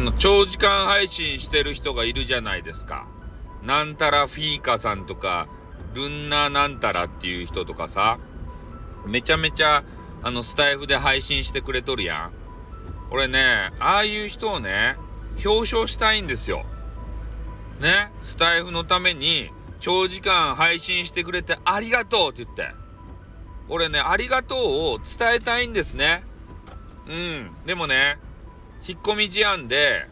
の、長時間配信してる人がいるじゃないですか。なんたらフィーカさんとか、ルンナなんたらっていう人とかさ、めちゃめちゃ、あの、スタイフで配信してくれとるやん。俺ね、ああいう人をね、表彰したいんですよ。ね、スタイフのために長時間配信してくれてありがとうって言って。俺ね、ありがとうを伝えたいんですね。うん。でもね、引っ込み思案で、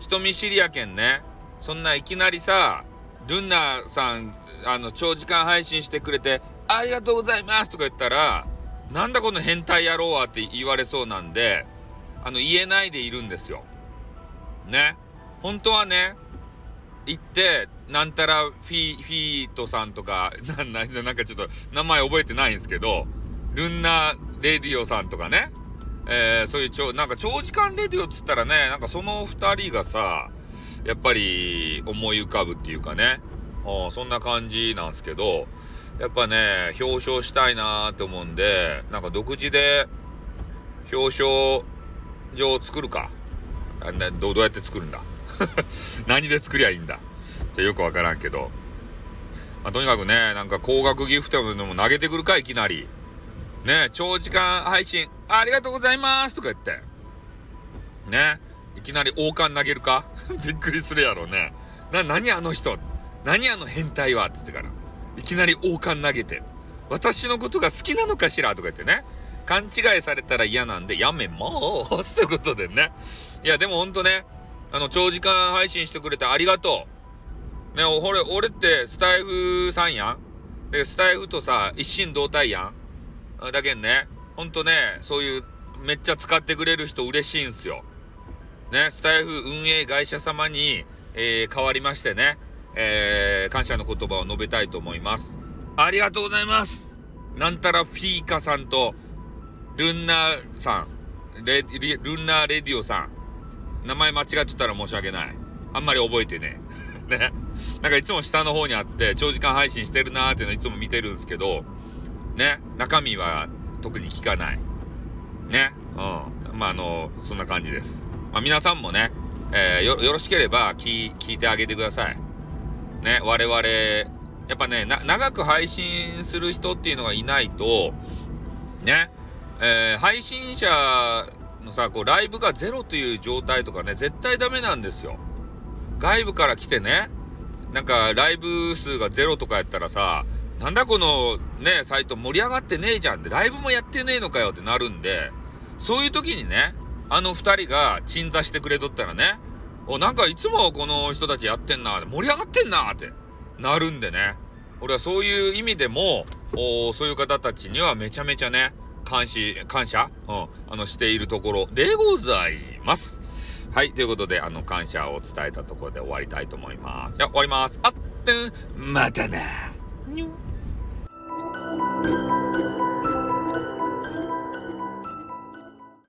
人見知りやけんね、そんないきなりさ、ルンナさん、あの、長時間配信してくれて、ありがとうございますとか言ったら、なんだこの変態野郎はって言われそうなんで、あの、言えないでいるんですよ。ね。本当はね、行って、なんたらフィ、フィートさんとか、な、な、なんかちょっと名前覚えてないんですけど、ルンナレディオさんとかね、えー、そういうちょ、なんか長時間レディオっつったらね、なんかその二人がさ、やっぱり思い浮かぶっていうかね、そんな感じなんですけど、やっぱね、表彰したいなーって思うんで、なんか独自で表彰状を作るか。どどうやって作るんだ 何で作りゃいいんだじゃよくわからんけど。まあ、とにかくね、なんか高額ギフトでも投げてくるか、いきなり。ね、長時間配信、ありがとうございますとか言って。ね、いきなり王冠投げるか？びっくりするやろね。な、何あの人？何あの変態は？って言ってから。いきなり王冠投げて。私のことが好きなのかしら？とか言ってね。勘違いされたら嫌なんで、やめまーすということでね。いや、でもほんとね、あの、長時間配信してくれてありがとう。ね、俺、俺ってスタイフさんやん？で、スタイフとさ、一心同体やん？だけんね、ほんとね、そういうめっちゃ使ってくれる人嬉しいんすよ。ね、スタイフ運営会社様に、えー、変わりましてね、えー、感謝の言葉を述べたいと思います。ありがとうございますなんたらフィーカさんと、ルンナーさん、レルンナーレディオさん、名前間違ってたら申し訳ない。あんまり覚えてね。ね。なんかいつも下の方にあって、長時間配信してるなーっていうのいつも見てるんですけど、ね。中身は特に聞かない。ね。うん。まあ、あの、そんな感じです。まあ、皆さんもね、えー、よ、よろしければ聞、聞いてあげてください。ね。我々、やっぱね、長く配信する人っていうのがいないと、ね。えー、配信者のさ、こう、ライブがゼロという状態とかね、絶対ダメなんですよ。外部から来てね、なんか、ライブ数がゼロとかやったらさ、なんだこのね、サイト盛り上がってねえじゃんって、ライブもやってねえのかよってなるんで、そういう時にね、あの二人が鎮座してくれとったらね、お、なんかいつもこの人たちやってんな、盛り上がってんなってなるんでね。俺はそういう意味でも、おそういう方たちにはめちゃめちゃね、監視、感謝、うん、あの、しているところでございます。はい。ということで、あの、感謝を伝えたところで終わりたいと思います。じゃ終わります。あってん、またな。にゅ